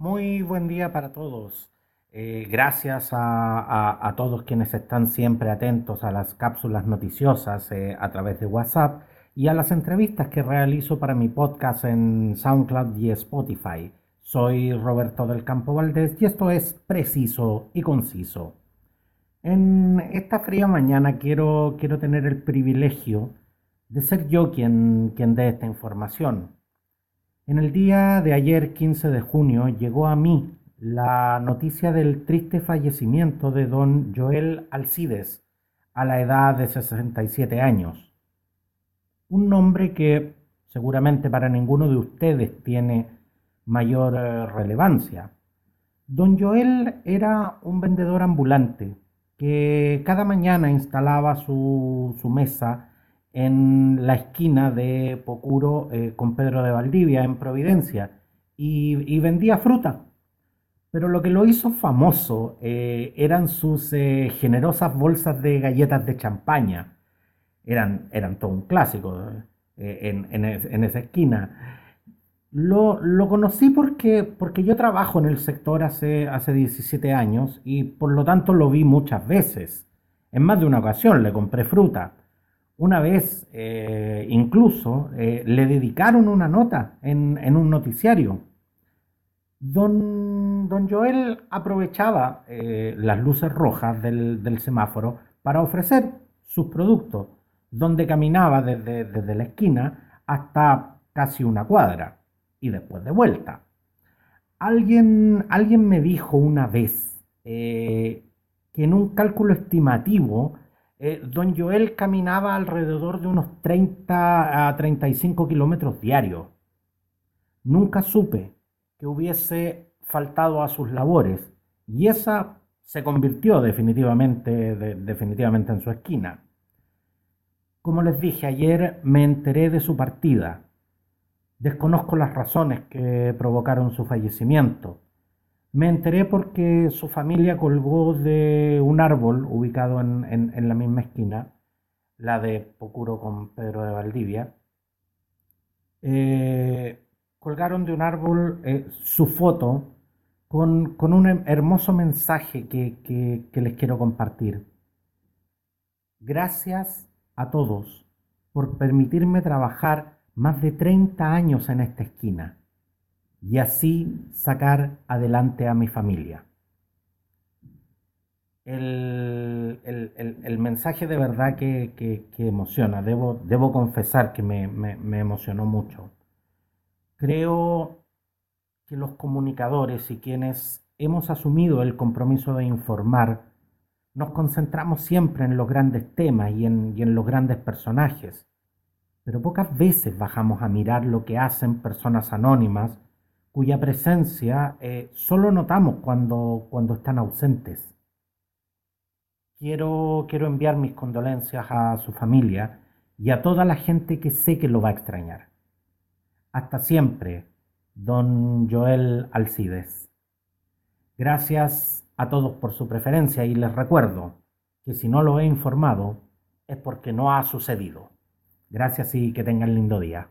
Muy buen día para todos. Eh, gracias a, todos quienes están siempre atentos a las cápsulas noticiosas eh, a través de WhatsApp y a las entrevistas que realizo para mi podcast en SoundCloud y Spotify. Soy Roberto del Campo Valdés y esto es preciso y conciso. En esta fría mañana quiero, quiero tener el privilegio de ser yo quien, quien dé esta información. En el día de ayer, 15 de junio, llegó a mí la noticia del triste fallecimiento de don Joel Alcides a la edad de 67 años. Un nombre que seguramente para ninguno de ustedes tiene mayor eh, relevancia. Don Joel era un vendedor ambulante que cada mañana instalaba su, su mesa en la esquina de Pocuro eh, con Pedro de Valdivia, en Providencia, y, vendía fruta. Pero lo que lo hizo famoso eh, eran sus eh, generosas bolsas de galletas de champaña. Eran, eran todo un clásico en, en, esa esquina. Lo, lo, conocí porque, porque yo trabajo en el sector hace, hace 17 años y por lo tanto lo vi muchas veces. En más de una ocasión le compré fruta. Una vez eh, incluso eh, le dedicaron una nota en, un noticiario. Don, don Joel aprovechaba eh, las luces rojas del, semáforo para ofrecer sus productos, donde caminaba desde, desde, la esquina hasta casi una cuadra y después de vuelta. Alguien, alguien me dijo una vez que en un cálculo estimativo eh, don Joel caminaba alrededor de unos 30 a 35 kilómetros diarios. Nunca supe que hubiese faltado a sus labores y esa se convirtió definitivamente, definitivamente en su esquina. Como les dije ayer, me enteré de su partida. Desconozco las razones que provocaron su fallecimiento me enteré porque su familia colgó de un árbol ubicado en, la misma esquina, la de Pocuro con Pedro de Valdivia. Eh, colgaron de un árbol eh, su foto con, un hermoso mensaje que les quiero compartir. Gracias a todos por permitirme trabajar más de 30 años en esta esquina y así sacar adelante a mi familia. El, mensaje de verdad que, emociona, debo, debo, confesar que me, me emocionó mucho. Creo que los comunicadores y quienes hemos asumido el compromiso de informar, nos concentramos siempre en los grandes temas y en, y en, los grandes personajes, pero pocas veces bajamos a mirar lo que hacen personas anónimas cuya presencia eh, solo notamos cuando, cuando están ausentes. Quiero, quiero enviar mis condolencias a su familia y a toda la gente que sé que lo va a extrañar. Hasta siempre, don Joel Alcides. Gracias a todos por su preferencia y les recuerdo que si no lo he informado es porque no ha sucedido. Gracias y que tengan lindo día.